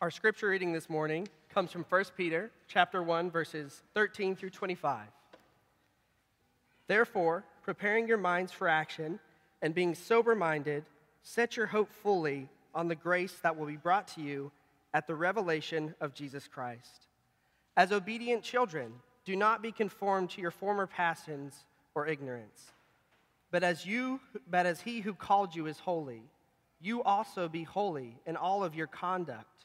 Our scripture reading this morning comes from 1 Peter chapter 1 verses 13 through 25. Therefore, preparing your minds for action and being sober-minded, set your hope fully on the grace that will be brought to you at the revelation of Jesus Christ. As obedient children, do not be conformed to your former passions or ignorance. But as you but as he who called you is holy, you also be holy in all of your conduct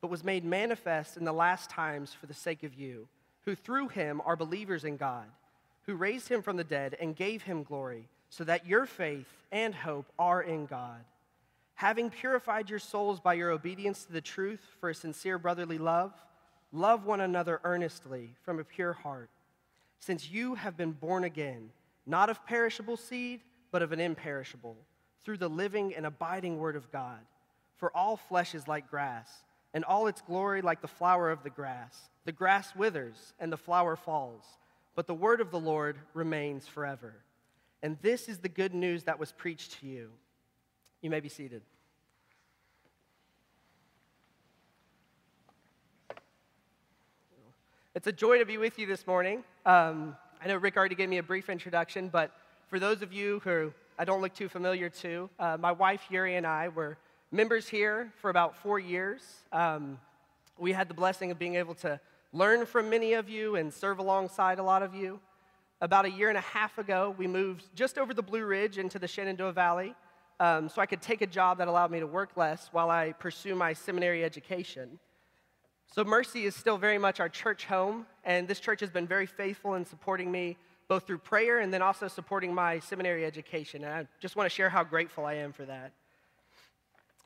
but was made manifest in the last times for the sake of you, who through him are believers in God, who raised him from the dead and gave him glory, so that your faith and hope are in God. Having purified your souls by your obedience to the truth for a sincere brotherly love, love one another earnestly from a pure heart, since you have been born again, not of perishable seed, but of an imperishable, through the living and abiding word of God. For all flesh is like grass and all its glory like the flower of the grass. The grass withers and the flower falls, but the word of the Lord remains forever. And this is the good news that was preached to you. You may be seated. It's a joy to be with you this morning. Um, I know Rick already gave me a brief introduction, but for those of you who I don't look too familiar to, uh, my wife Yuri and I were members here for about four years. Um, we had the blessing of being able to learn from many of you and serve alongside a lot of you. About a year and a half ago, we moved just over the Blue Ridge into the Shenandoah Valley um, so I could take a job that allowed me to work less while I pursue my seminary education. So, Mercy is still very much our church home, and this church has been very faithful in supporting me both through prayer and then also supporting my seminary education. And I just want to share how grateful I am for that.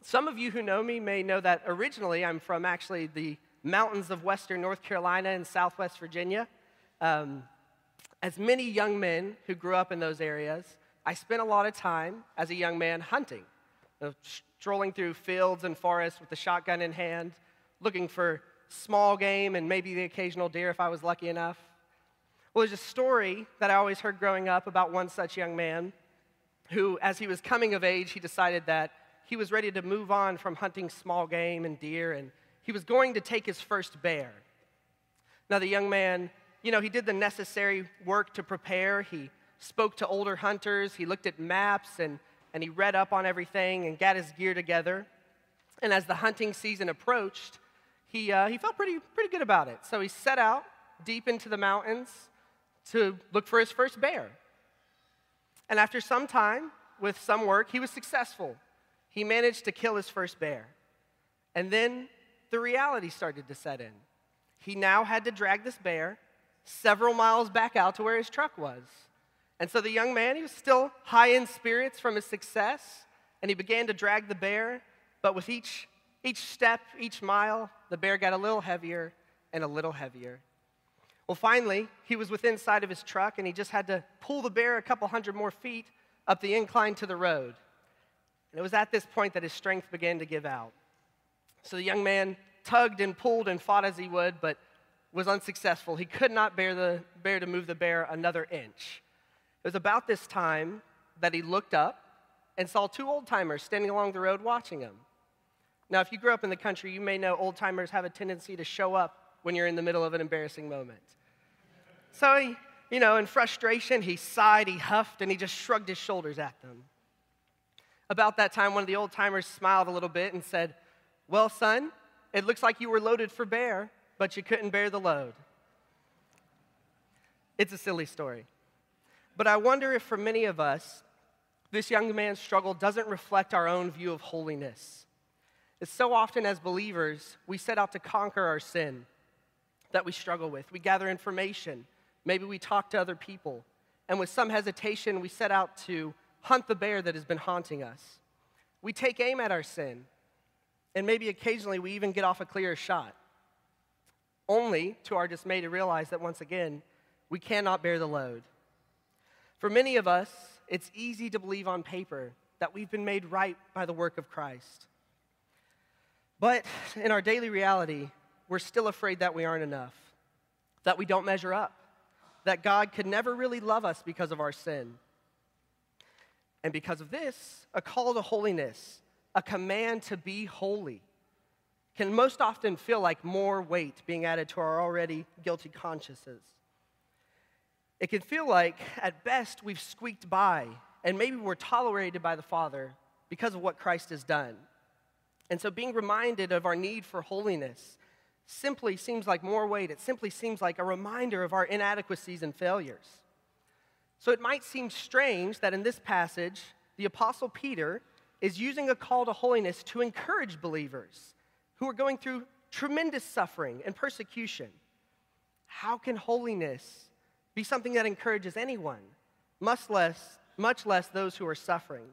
Some of you who know me may know that originally I'm from actually the mountains of western North Carolina and southwest Virginia. Um, as many young men who grew up in those areas, I spent a lot of time as a young man hunting, you know, strolling through fields and forests with the shotgun in hand, looking for small game and maybe the occasional deer if I was lucky enough. Well, there's a story that I always heard growing up about one such young man who, as he was coming of age, he decided that he was ready to move on from hunting small game and deer, and he was going to take his first bear. Now, the young man, you know, he did the necessary work to prepare. He spoke to older hunters, he looked at maps, and, and he read up on everything and got his gear together. And as the hunting season approached, he, uh, he felt pretty, pretty good about it. So he set out deep into the mountains to look for his first bear. And after some time, with some work, he was successful he managed to kill his first bear. And then the reality started to set in. He now had to drag this bear several miles back out to where his truck was. And so the young man, he was still high in spirits from his success, and he began to drag the bear, but with each, each step, each mile, the bear got a little heavier and a little heavier. Well, finally, he was within sight of his truck, and he just had to pull the bear a couple hundred more feet up the incline to the road. And it was at this point that his strength began to give out. So the young man tugged and pulled and fought as he would, but was unsuccessful. He could not bear, the, bear to move the bear another inch. It was about this time that he looked up and saw two old timers standing along the road watching him. Now, if you grew up in the country, you may know old timers have a tendency to show up when you're in the middle of an embarrassing moment. So he, you know, in frustration, he sighed, he huffed, and he just shrugged his shoulders at them. About that time, one of the old timers smiled a little bit and said, Well, son, it looks like you were loaded for bear, but you couldn't bear the load. It's a silly story. But I wonder if for many of us, this young man's struggle doesn't reflect our own view of holiness. It's so often as believers, we set out to conquer our sin that we struggle with. We gather information, maybe we talk to other people, and with some hesitation, we set out to hunt the bear that has been haunting us. We take aim at our sin. And maybe occasionally we even get off a clear shot, only to our dismay to realize that once again, we cannot bear the load. For many of us, it's easy to believe on paper that we've been made right by the work of Christ. But in our daily reality, we're still afraid that we aren't enough, that we don't measure up, that God could never really love us because of our sin. And because of this, a call to holiness, a command to be holy, can most often feel like more weight being added to our already guilty consciences. It can feel like, at best, we've squeaked by, and maybe we're tolerated by the Father because of what Christ has done. And so, being reminded of our need for holiness simply seems like more weight. It simply seems like a reminder of our inadequacies and failures. So it might seem strange that in this passage, the Apostle Peter is using a call to holiness to encourage believers who are going through tremendous suffering and persecution. How can holiness be something that encourages anyone, much less, much less those who are suffering?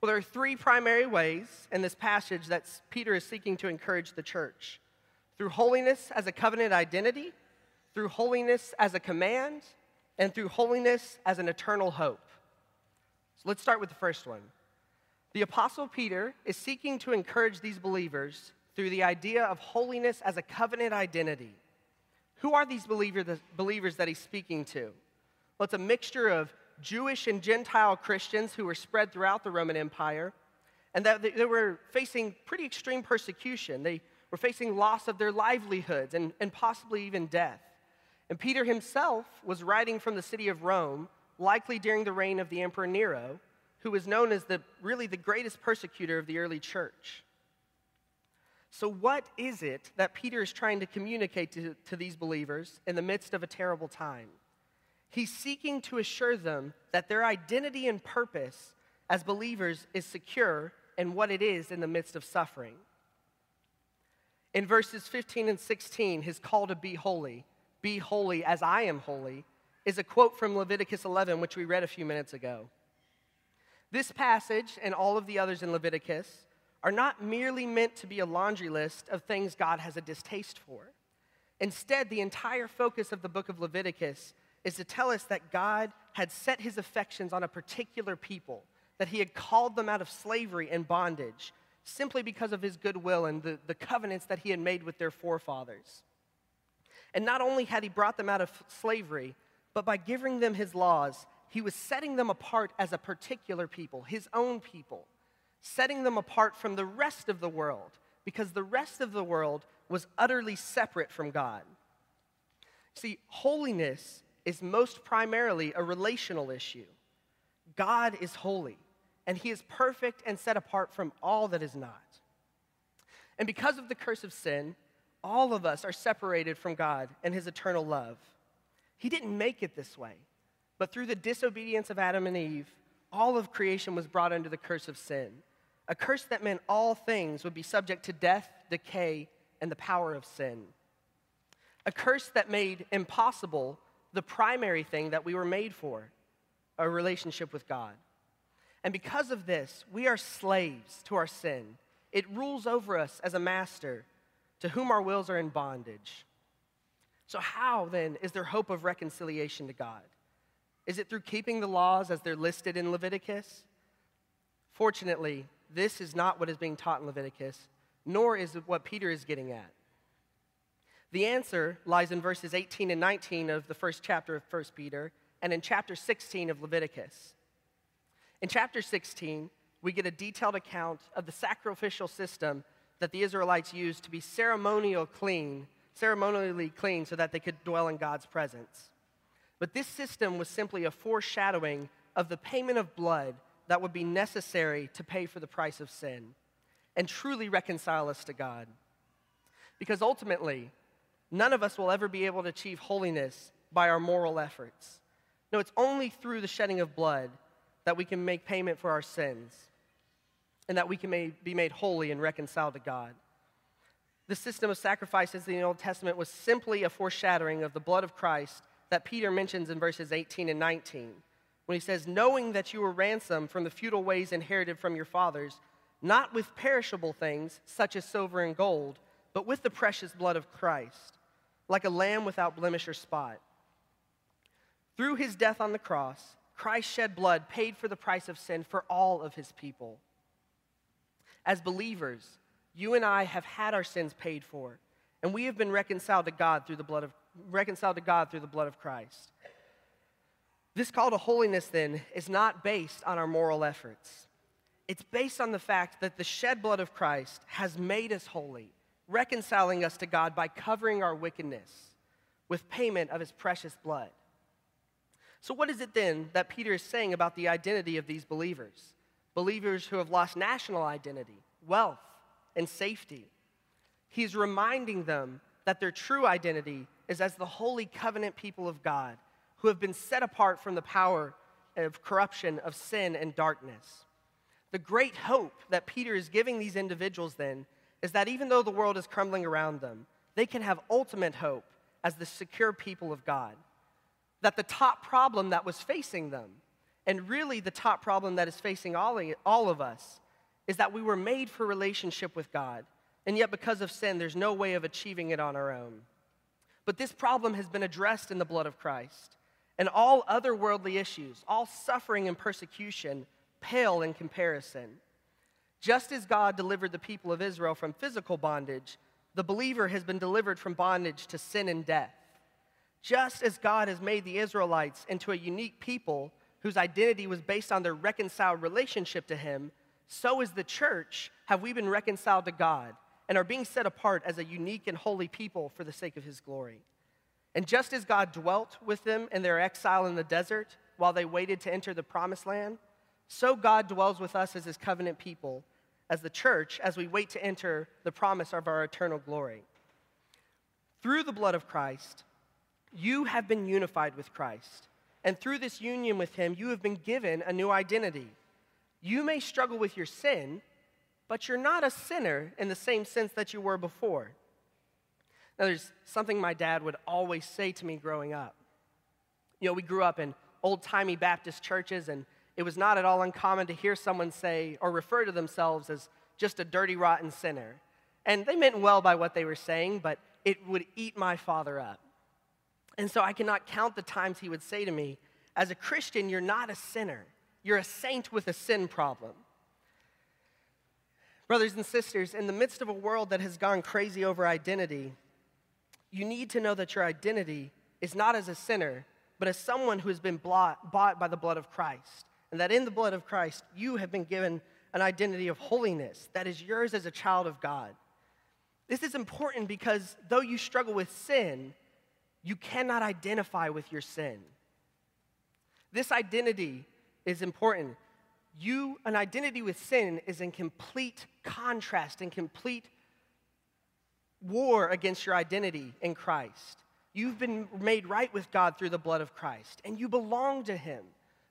Well, there are three primary ways in this passage that Peter is seeking to encourage the church through holiness as a covenant identity, through holiness as a command, and through holiness as an eternal hope. So let's start with the first one. The Apostle Peter is seeking to encourage these believers through the idea of holiness as a covenant identity. Who are these believers that he's speaking to? Well, it's a mixture of Jewish and Gentile Christians who were spread throughout the Roman Empire, and that they were facing pretty extreme persecution. They were facing loss of their livelihoods and, and possibly even death. And Peter himself was writing from the city of Rome, likely during the reign of the Emperor Nero, who was known as the, really the greatest persecutor of the early church. So, what is it that Peter is trying to communicate to, to these believers in the midst of a terrible time? He's seeking to assure them that their identity and purpose as believers is secure in what it is in the midst of suffering. In verses 15 and 16, his call to be holy be holy as I am holy, is a quote from Leviticus 11, which we read a few minutes ago. This passage and all of the others in Leviticus are not merely meant to be a laundry list of things God has a distaste for. Instead, the entire focus of the book of Leviticus is to tell us that God had set his affections on a particular people, that he had called them out of slavery and bondage simply because of his goodwill and the, the covenants that he had made with their forefathers. And not only had he brought them out of slavery, but by giving them his laws, he was setting them apart as a particular people, his own people, setting them apart from the rest of the world, because the rest of the world was utterly separate from God. See, holiness is most primarily a relational issue. God is holy, and he is perfect and set apart from all that is not. And because of the curse of sin, all of us are separated from God and his eternal love. He didn't make it this way, but through the disobedience of Adam and Eve, all of creation was brought under the curse of sin. A curse that meant all things would be subject to death, decay, and the power of sin. A curse that made impossible the primary thing that we were made for a relationship with God. And because of this, we are slaves to our sin. It rules over us as a master to whom our wills are in bondage. So, how then is there hope of reconciliation to God? Is it through keeping the laws as they're listed in Leviticus? Fortunately, this is not what is being taught in Leviticus, nor is it what Peter is getting at. The answer lies in verses 18 and 19 of the first chapter of 1 Peter and in chapter 16 of Leviticus. In chapter 16, we get a detailed account of the sacrificial system that the Israelites used to be ceremonial clean, ceremonially clean so that they could dwell in God's presence. But this system was simply a foreshadowing of the payment of blood that would be necessary to pay for the price of sin and truly reconcile us to God. Because ultimately, none of us will ever be able to achieve holiness by our moral efforts. No, it's only through the shedding of blood that we can make payment for our sins and that we can be made holy and reconciled to God. The system of sacrifices in the Old Testament was simply a foreshadowing of the blood of Christ that Peter mentions in verses 18 and 19, when he says, Knowing that you were ransomed from the futile ways inherited from your fathers, not with perishable things such as silver and gold, but with the precious blood of Christ, like a lamb without blemish or spot. Through his death on the cross, Christ shed blood, paid for the price of sin for all of his people. As believers, you and I have had our sins paid for, and we have been reconciled to God through the blood of reconciled to God through the blood of Christ. This call to holiness then is not based on our moral efforts. It's based on the fact that the shed blood of Christ has made us holy, reconciling us to God by covering our wickedness with payment of his precious blood. So, what is it then that Peter is saying about the identity of these believers? Believers who have lost national identity, wealth, and safety. He's reminding them that their true identity is as the holy covenant people of God who have been set apart from the power of corruption, of sin, and darkness. The great hope that Peter is giving these individuals then is that even though the world is crumbling around them, they can have ultimate hope as the secure people of God. That the top problem that was facing them, and really the top problem that is facing all, all of us, is that we were made for relationship with God. And yet, because of sin, there's no way of achieving it on our own. But this problem has been addressed in the blood of Christ. And all other worldly issues, all suffering and persecution, pale in comparison. Just as God delivered the people of Israel from physical bondage, the believer has been delivered from bondage to sin and death. Just as God has made the Israelites into a unique people whose identity was based on their reconciled relationship to Him, so is the church have we been reconciled to God and are being set apart as a unique and holy people for the sake of His glory. And just as God dwelt with them in their exile in the desert while they waited to enter the promised land, so God dwells with us as his covenant people, as the church, as we wait to enter the promise of our eternal glory. Through the blood of Christ, you have been unified with Christ. And through this union with him, you have been given a new identity. You may struggle with your sin, but you're not a sinner in the same sense that you were before. Now, there's something my dad would always say to me growing up. You know, we grew up in old timey Baptist churches, and it was not at all uncommon to hear someone say or refer to themselves as just a dirty, rotten sinner. And they meant well by what they were saying, but it would eat my father up. And so I cannot count the times he would say to me, As a Christian, you're not a sinner, you're a saint with a sin problem. Brothers and sisters, in the midst of a world that has gone crazy over identity, you need to know that your identity is not as a sinner, but as someone who has been bought by the blood of Christ and that in the blood of Christ, you have been given an identity of holiness that is yours as a child of God. This is important because though you struggle with sin, you cannot identify with your sin. This identity is important. You, an identity with sin, is in complete contrast and complete war against your identity in Christ. You've been made right with God through the blood of Christ, and you belong to Him.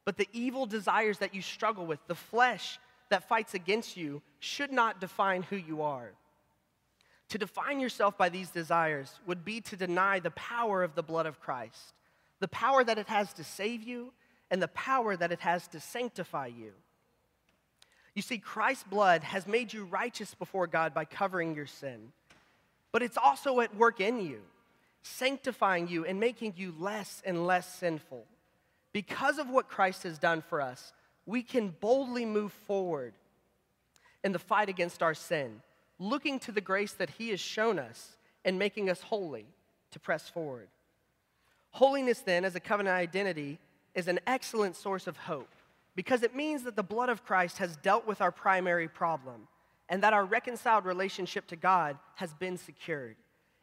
But the evil desires that you struggle with, the flesh that fights against you, should not define who you are. To define yourself by these desires would be to deny the power of the blood of Christ, the power that it has to save you, and the power that it has to sanctify you. You see, Christ's blood has made you righteous before God by covering your sin, but it's also at work in you, sanctifying you and making you less and less sinful because of what Christ has done for us, we can boldly move forward in the fight against our sin, looking to the grace that He has shown us and making us holy to press forward. Holiness, then, as a covenant identity, is an excellent source of hope because it means that the blood of Christ has dealt with our primary problem and that our reconciled relationship to God has been secured.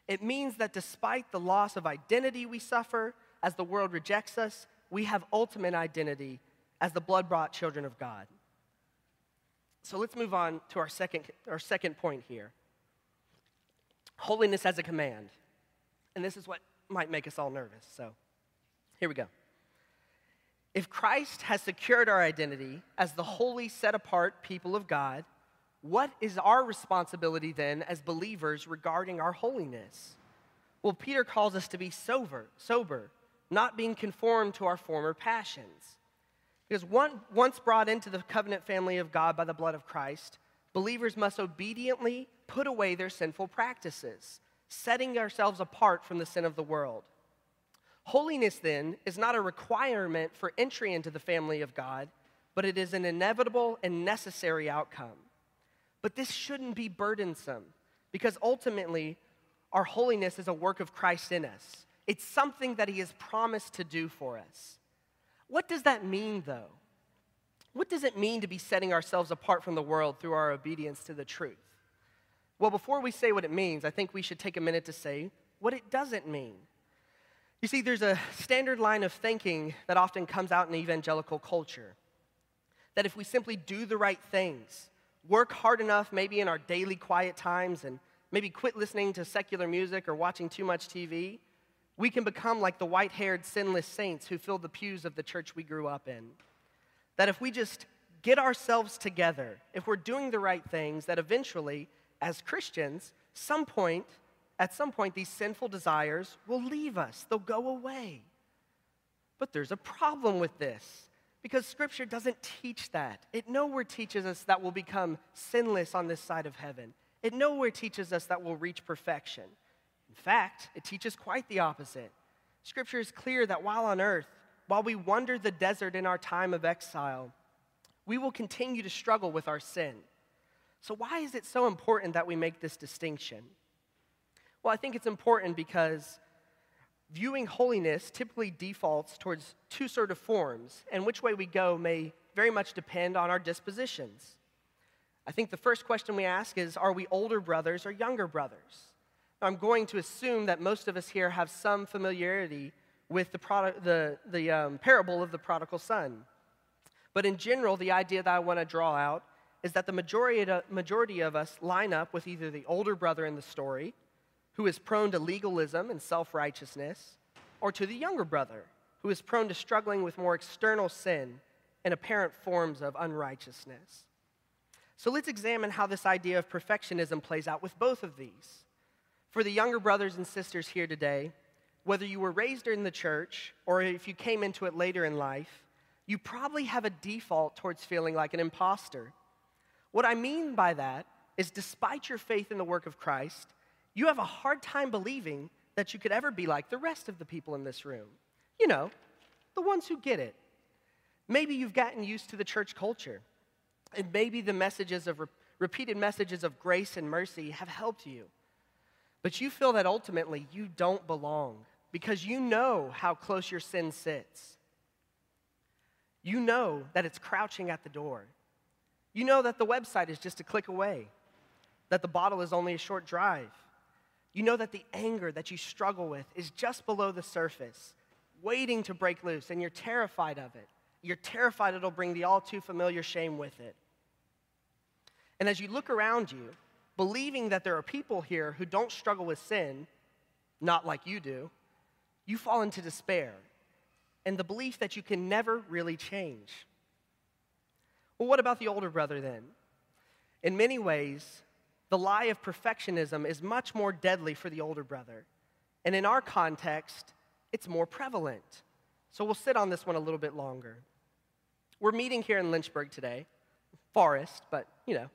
It means that despite the loss of identity we suffer as the world rejects us, we have ultimate identity as the blood bought children of God. So let's move on to our second, our second point here holiness as a command. And this is what might make us all nervous. So here we go. If Christ has secured our identity as the holy, set apart people of God, what is our responsibility then as believers regarding our holiness? Well, Peter calls us to be sober, sober, not being conformed to our former passions. Because one, once brought into the covenant family of God by the blood of Christ, believers must obediently put away their sinful practices, setting ourselves apart from the sin of the world. Holiness, then, is not a requirement for entry into the family of God, but it is an inevitable and necessary outcome. But this shouldn't be burdensome because ultimately, our holiness is a work of Christ in us. It's something that He has promised to do for us. What does that mean, though? What does it mean to be setting ourselves apart from the world through our obedience to the truth? Well, before we say what it means, I think we should take a minute to say what it doesn't mean. You see, there's a standard line of thinking that often comes out in evangelical culture that if we simply do the right things, work hard enough, maybe in our daily quiet times, and maybe quit listening to secular music or watching too much TV, we can become like the white haired, sinless saints who fill the pews of the church we grew up in. That if we just get ourselves together, if we're doing the right things, that eventually, as Christians, some point, at some point, these sinful desires will leave us, they'll go away. But there's a problem with this because Scripture doesn't teach that. It nowhere teaches us that we'll become sinless on this side of heaven. It nowhere teaches us that we'll reach perfection. In fact, it teaches quite the opposite. Scripture is clear that while on earth, while we wander the desert in our time of exile, we will continue to struggle with our sin. So, why is it so important that we make this distinction? Well, I think it's important because viewing holiness typically defaults towards two sort of forms, and which way we go may very much depend on our dispositions. I think the first question we ask is Are we older brothers or younger brothers? I'm going to assume that most of us here have some familiarity with the, the, the um, parable of the prodigal son. But in general, the idea that I want to draw out is that the majority, majority of us line up with either the older brother in the story, who is prone to legalism and self righteousness, or to the younger brother, who is prone to struggling with more external sin and apparent forms of unrighteousness. So let's examine how this idea of perfectionism plays out with both of these. For the younger brothers and sisters here today, whether you were raised in the church or if you came into it later in life, you probably have a default towards feeling like an imposter. What I mean by that is, despite your faith in the work of Christ, you have a hard time believing that you could ever be like the rest of the people in this room. You know, the ones who get it. Maybe you've gotten used to the church culture, and maybe the messages of re- repeated messages of grace and mercy have helped you. But you feel that ultimately you don't belong because you know how close your sin sits. You know that it's crouching at the door. You know that the website is just a click away, that the bottle is only a short drive. You know that the anger that you struggle with is just below the surface, waiting to break loose, and you're terrified of it. You're terrified it'll bring the all too familiar shame with it. And as you look around you, believing that there are people here who don't struggle with sin, not like you do, you fall into despair and the belief that you can never really change. Well, what about the older brother then? In many ways, the lie of perfectionism is much more deadly for the older brother. And in our context, it's more prevalent. So we'll sit on this one a little bit longer. We're meeting here in Lynchburg today, Forest, but you know,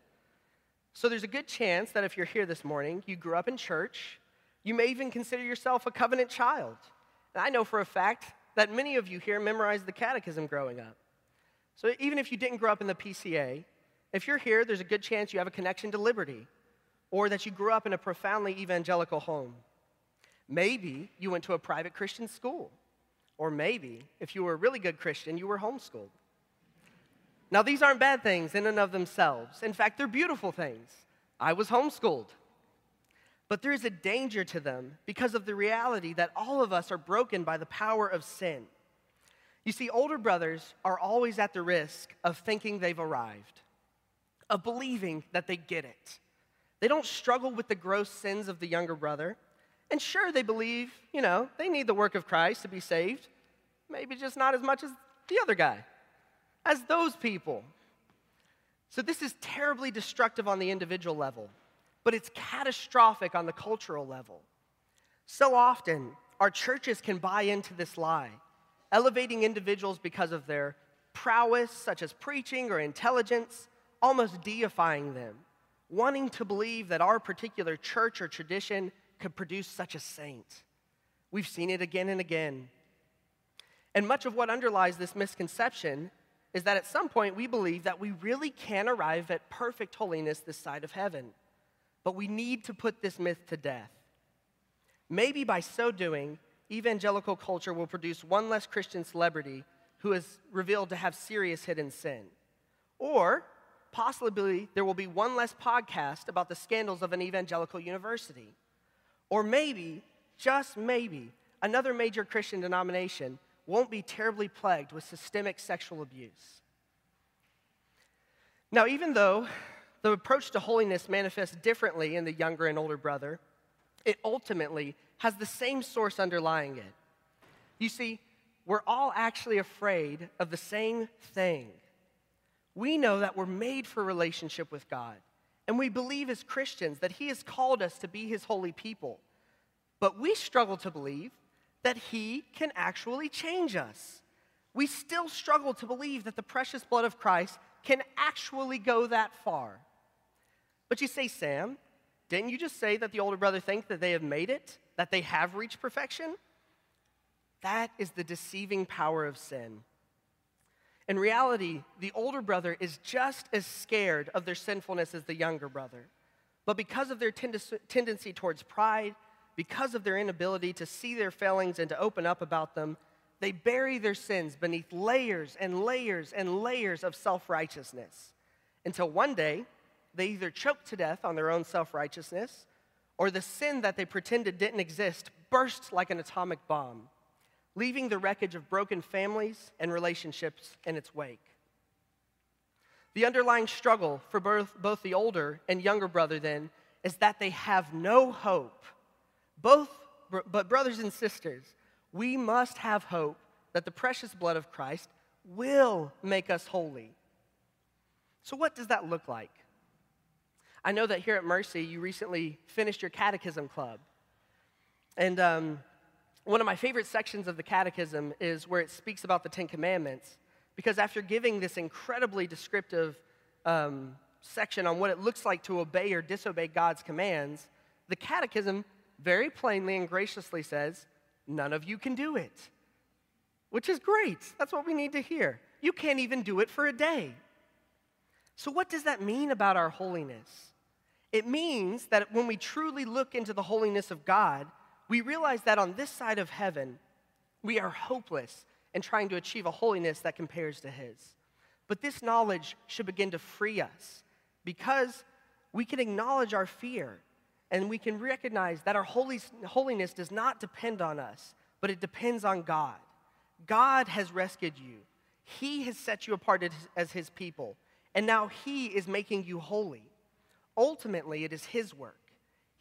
so there's a good chance that if you're here this morning, you grew up in church, you may even consider yourself a covenant child. And I know for a fact that many of you here memorized the catechism growing up. So even if you didn't grow up in the PCA, if you're here, there's a good chance you have a connection to liberty or that you grew up in a profoundly evangelical home. Maybe you went to a private Christian school, or maybe, if you were a really good Christian, you were homeschooled. Now, these aren't bad things in and of themselves. In fact, they're beautiful things. I was homeschooled. But there is a danger to them because of the reality that all of us are broken by the power of sin. You see, older brothers are always at the risk of thinking they've arrived, of believing that they get it. They don't struggle with the gross sins of the younger brother. And sure, they believe, you know, they need the work of Christ to be saved, maybe just not as much as the other guy as those people. So, this is terribly destructive on the individual level, but it's catastrophic on the cultural level. So often, our churches can buy into this lie, elevating individuals because of their prowess, such as preaching or intelligence, almost deifying them, wanting to believe that our particular church or tradition could produce such a saint. We've seen it again and again. And much of what underlies this misconception is that at some point we believe that we really can arrive at perfect holiness this side of heaven. But we need to put this myth to death. Maybe by so doing, evangelical culture will produce one less Christian celebrity who is revealed to have serious hidden sin. Or possibly there will be one less podcast about the scandals of an evangelical university. Or maybe, just maybe, another major Christian denomination won't be terribly plagued with systemic sexual abuse. Now, even though the approach to holiness manifests differently in the younger and older brother, it ultimately has the same source underlying it. You see, we're all actually afraid of the same thing. We know that we're made for relationship with God, and we believe as Christians that He has called us to be His holy people. But we struggle to believe that He can actually change us. We still struggle to believe that the precious blood of Christ can actually go that far. But you say, Sam, didn't you just say that the older brother thinks that they have made it, that they have reached perfection? That is the deceiving power of sin. In reality, the older brother is just as scared of their sinfulness as the younger brother. But because of their tendency towards pride, because of their inability to see their failings and to open up about them, they bury their sins beneath layers and layers and layers of self righteousness until one day they either choke to death on their own self righteousness or the sin that they pretended didn't exist bursts like an atomic bomb, leaving the wreckage of broken families and relationships in its wake. The underlying struggle for both, both the older and younger brother, then, is that they have no hope. Both, but brothers and sisters, we must have hope that the precious blood of Christ will make us holy. So, what does that look like? I know that here at Mercy, you recently finished your catechism club. And um, one of my favorite sections of the catechism is where it speaks about the Ten Commandments. Because after giving this incredibly descriptive um, section on what it looks like to obey or disobey God's commands, the catechism very plainly and graciously says, None of you can do it. Which is great. That's what we need to hear. You can't even do it for a day. So, what does that mean about our holiness? It means that when we truly look into the holiness of God, we realize that on this side of heaven, we are hopeless in trying to achieve a holiness that compares to His. But this knowledge should begin to free us because we can acknowledge our fear and we can recognize that our holy, holiness does not depend on us, but it depends on God. God has rescued you, He has set you apart as His people and now He is making you holy. Ultimately, it is His work.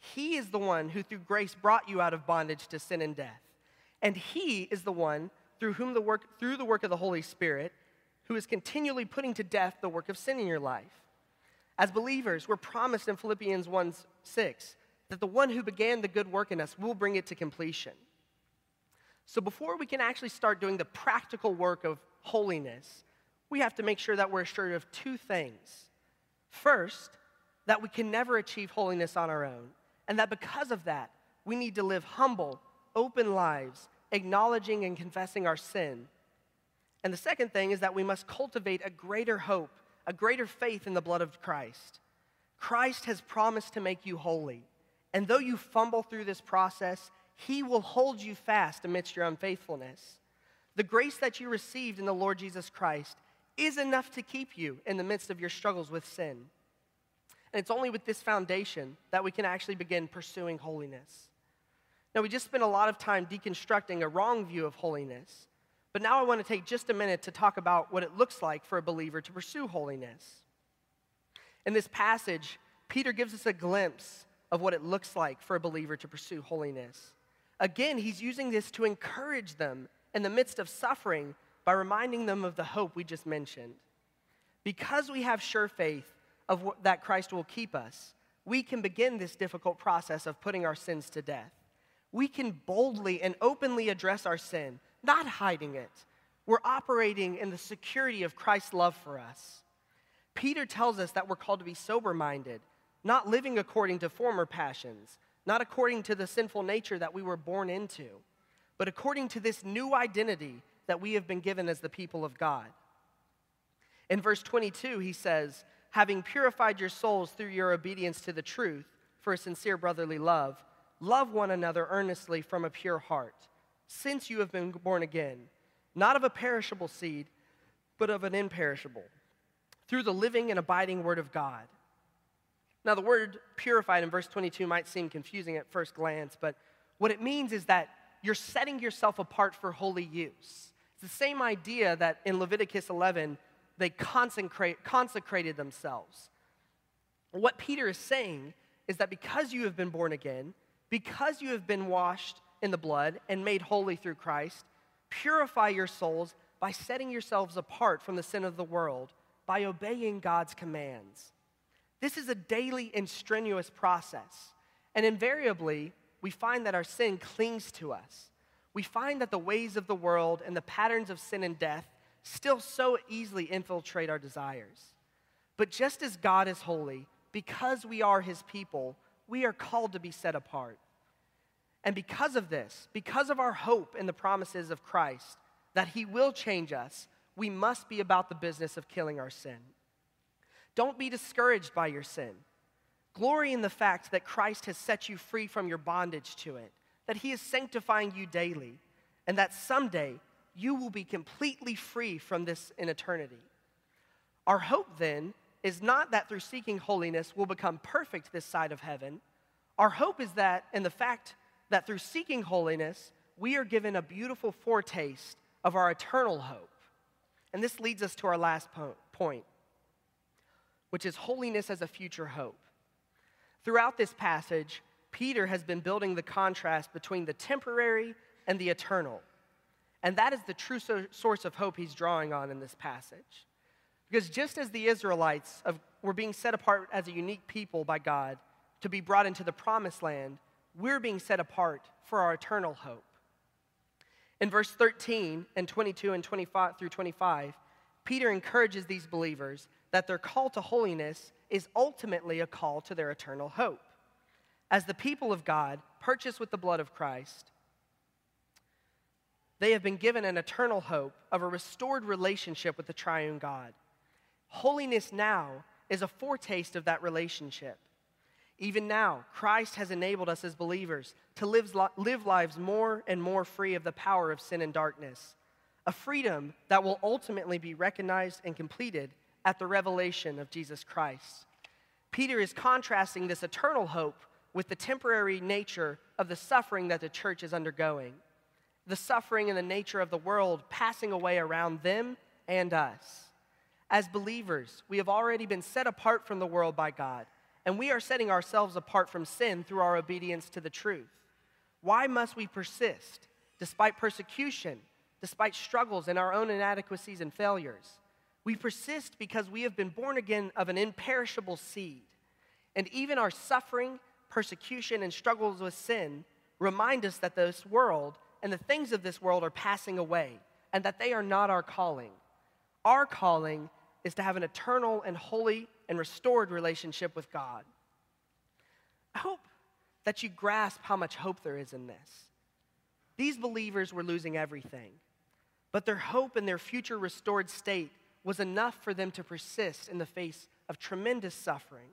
He is the one who, through grace, brought you out of bondage to sin and death. And He is the one through whom the work, through the work of the Holy Spirit, who is continually putting to death the work of sin in your life. As believers, we're promised in Philippians 1 6 that the one who began the good work in us will bring it to completion. So before we can actually start doing the practical work of holiness, we have to make sure that we're assured of two things. First, that we can never achieve holiness on our own, and that because of that, we need to live humble, open lives, acknowledging and confessing our sin. And the second thing is that we must cultivate a greater hope, a greater faith in the blood of Christ. Christ has promised to make you holy. And though you fumble through this process, He will hold you fast amidst your unfaithfulness. The grace that you received in the Lord Jesus Christ is enough to keep you in the midst of your struggles with sin. And it's only with this foundation that we can actually begin pursuing holiness. Now, we just spent a lot of time deconstructing a wrong view of holiness, but now I want to take just a minute to talk about what it looks like for a believer to pursue holiness. In this passage, Peter gives us a glimpse of what it looks like for a believer to pursue holiness. Again, he's using this to encourage them in the midst of suffering by reminding them of the hope we just mentioned. Because we have sure faith of w- that Christ will keep us, we can begin this difficult process of putting our sins to death. We can boldly and openly address our sin, not hiding it. We're operating in the security of Christ's love for us. Peter tells us that we're called to be sober minded, not living according to former passions, not according to the sinful nature that we were born into, but according to this new identity that we have been given as the people of God. In verse 22, he says, Having purified your souls through your obedience to the truth for a sincere brotherly love, love one another earnestly from a pure heart, since you have been born again, not of a perishable seed, but of an imperishable, through the living and abiding word of God. Now, the word purified in verse 22 might seem confusing at first glance, but what it means is that you're setting yourself apart for holy use. It's the same idea that in Leviticus 11, they consecrate, consecrated themselves. What Peter is saying is that because you have been born again, because you have been washed in the blood and made holy through Christ, purify your souls by setting yourselves apart from the sin of the world, by obeying God's commands. This is a daily and strenuous process. And invariably, we find that our sin clings to us. We find that the ways of the world and the patterns of sin and death still so easily infiltrate our desires. But just as God is holy, because we are his people, we are called to be set apart. And because of this, because of our hope in the promises of Christ, that he will change us, we must be about the business of killing our sin. Don't be discouraged by your sin. Glory in the fact that Christ has set you free from your bondage to it, that he is sanctifying you daily, and that someday you will be completely free from this in eternity. Our hope then is not that through seeking holiness we'll become perfect this side of heaven. Our hope is that in the fact that through seeking holiness, we are given a beautiful foretaste of our eternal hope. And this leads us to our last po- point, which is holiness as a future hope. Throughout this passage, Peter has been building the contrast between the temporary and the eternal. And that is the true so- source of hope he's drawing on in this passage. Because just as the Israelites of, were being set apart as a unique people by God to be brought into the promised land, we're being set apart for our eternal hope. In verse 13 and 22 and 25 through 25, Peter encourages these believers that their call to holiness is ultimately a call to their eternal hope. As the people of God, purchased with the blood of Christ, they have been given an eternal hope of a restored relationship with the triune God. Holiness now is a foretaste of that relationship. Even now, Christ has enabled us as believers to live, live lives more and more free of the power of sin and darkness, a freedom that will ultimately be recognized and completed at the revelation of Jesus Christ. Peter is contrasting this eternal hope with the temporary nature of the suffering that the church is undergoing, the suffering and the nature of the world passing away around them and us. As believers, we have already been set apart from the world by God and we are setting ourselves apart from sin through our obedience to the truth. Why must we persist despite persecution, despite struggles and our own inadequacies and failures? We persist because we have been born again of an imperishable seed. And even our suffering, persecution, and struggles with sin remind us that this world and the things of this world are passing away and that they are not our calling. Our calling is to have an eternal and holy and restored relationship with God. I hope that you grasp how much hope there is in this. These believers were losing everything, but their hope in their future restored state was enough for them to persist in the face of tremendous suffering.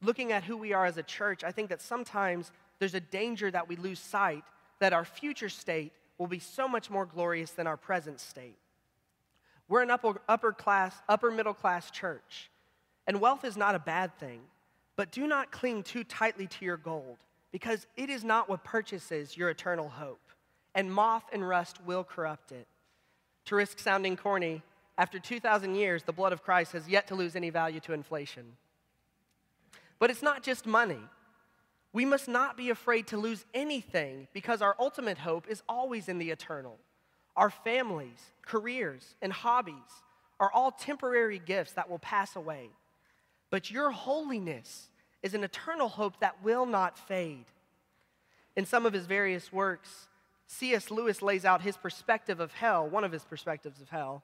Looking at who we are as a church, I think that sometimes there's a danger that we lose sight that our future state will be so much more glorious than our present state. We're an upper, upper class, upper middle class church. And wealth is not a bad thing, but do not cling too tightly to your gold, because it is not what purchases your eternal hope, and moth and rust will corrupt it. To risk sounding corny, after 2,000 years, the blood of Christ has yet to lose any value to inflation. But it's not just money. We must not be afraid to lose anything because our ultimate hope is always in the eternal. Our families, careers, and hobbies are all temporary gifts that will pass away. But your holiness is an eternal hope that will not fade. In some of his various works, C.S. Lewis lays out his perspective of hell, one of his perspectives of hell,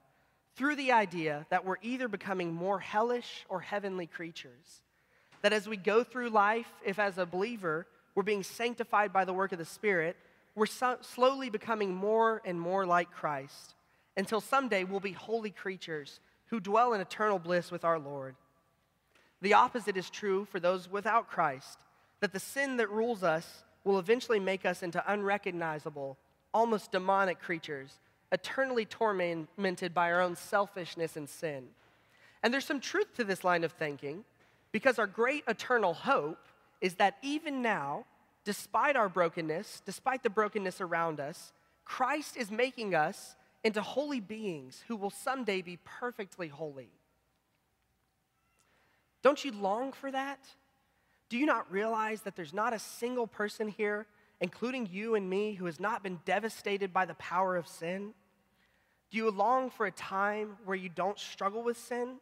through the idea that we're either becoming more hellish or heavenly creatures. that as we go through life, if as a believer we're being sanctified by the work of the Spirit, we're so slowly becoming more and more like Christ until someday we'll be holy creatures who dwell in eternal bliss with our Lord. The opposite is true for those without Christ, that the sin that rules us will eventually make us into unrecognizable, almost demonic creatures, eternally tormented by our own selfishness and sin. And there's some truth to this line of thinking because our great eternal hope is that even now, despite our brokenness, despite the brokenness around us, Christ is making us into holy beings who will someday be perfectly holy. Don't you long for that? Do you not realize that there's not a single person here, including you and me, who has not been devastated by the power of sin? Do you long for a time where you don't struggle with sin?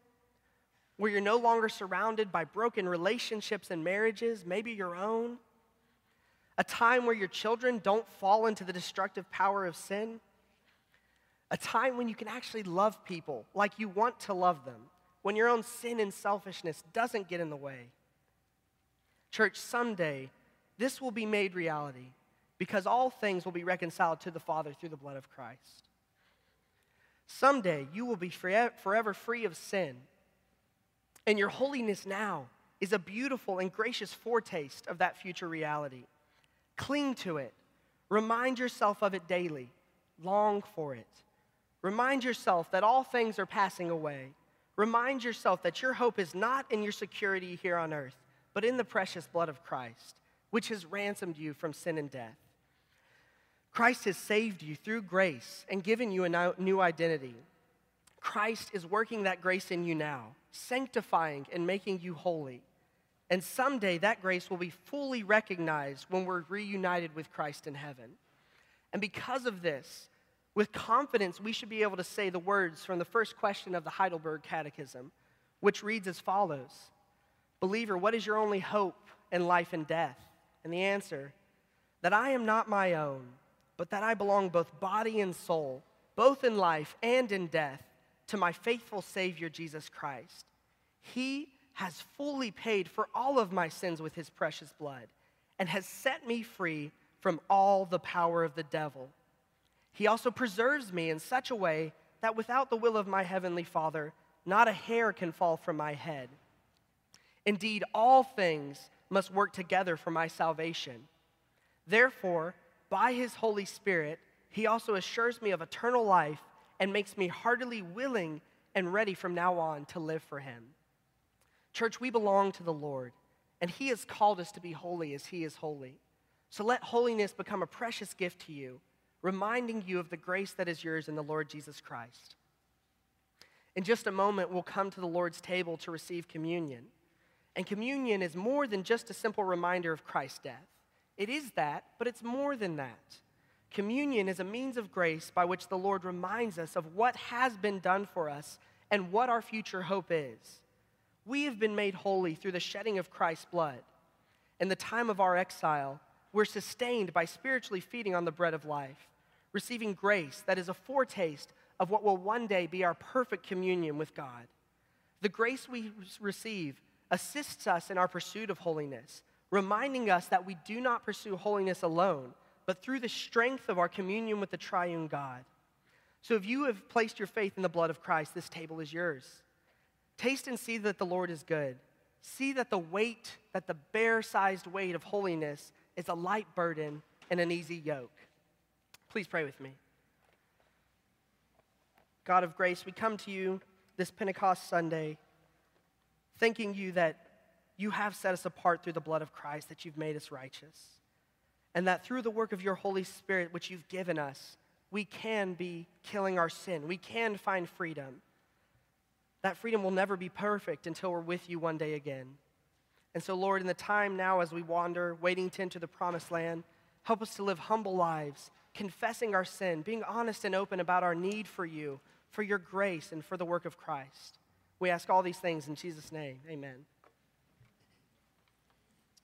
Where you're no longer surrounded by broken relationships and marriages, maybe your own? A time where your children don't fall into the destructive power of sin? A time when you can actually love people like you want to love them, when your own sin and selfishness doesn't get in the way. Church, someday this will be made reality because all things will be reconciled to the Father through the blood of Christ. Someday you will be forever free of sin and your holiness now is a beautiful and gracious foretaste of that future reality. Cling to it. Remind yourself of it daily. Long for it. Remind yourself that all things are passing away. Remind yourself that your hope is not in your security here on earth, but in the precious blood of Christ, which has ransomed you from sin and death. Christ has saved you through grace and given you a new identity. Christ is working that grace in you now sanctifying and making you holy. And someday that grace will be fully recognized when we're reunited with Christ in heaven. And because of this, with confidence, we should be able to say the words from the first question of the Heidelberg Catechism, which reads as follows Believer, what is your only hope in life and death? And the answer, that I am not my own, but that I belong both body and soul, both in life and in death to my faithful Savior, Jesus Christ. He has fully paid for all of my sins with his precious blood and has set me free from all the power of the devil. He also preserves me in such a way that without the will of my heavenly Father, not a hair can fall from my head. Indeed, all things must work together for my salvation. Therefore, by his Holy Spirit, he also assures me of eternal life and makes me heartily willing and ready from now on to live for him. Church, we belong to the Lord, and he has called us to be holy as he is holy. So let holiness become a precious gift to you, reminding you of the grace that is yours in the Lord Jesus Christ. In just a moment, we'll come to the Lord's table to receive communion. And communion is more than just a simple reminder of Christ's death. It is that, but it's more than that. Communion is a means of grace by which the Lord reminds us of what has been done for us and what our future hope is. We have been made holy through the shedding of Christ's blood. In the time of our exile, we're sustained by spiritually feeding on the bread of life, receiving grace that is a foretaste of what will one day be our perfect communion with God. The grace we receive assists us in our pursuit of holiness, reminding us that we do not pursue holiness alone but through the strength of our communion with the triune God. So if you have placed your faith in the blood of Christ, this table is yours. Taste and see that the Lord is good. See that the weight, that the bear sized weight of holiness is a light burden and an easy yoke. Please pray with me. God of grace, we come to you this Pentecost Sunday, thanking you that you have set us apart through the blood of Christ, that you've made us righteous and that through the work of your Holy Spirit, which you've given us, we can be killing our sin. We can find freedom. That freedom will never be perfect until we're with you one day again. And so, Lord, in the time now as we wander, waiting to enter the promised land, help us to live humble lives, confessing our sin, being honest and open about our need for you, for your grace, and for the work of Christ. We ask all these things in Jesus' name. Amen.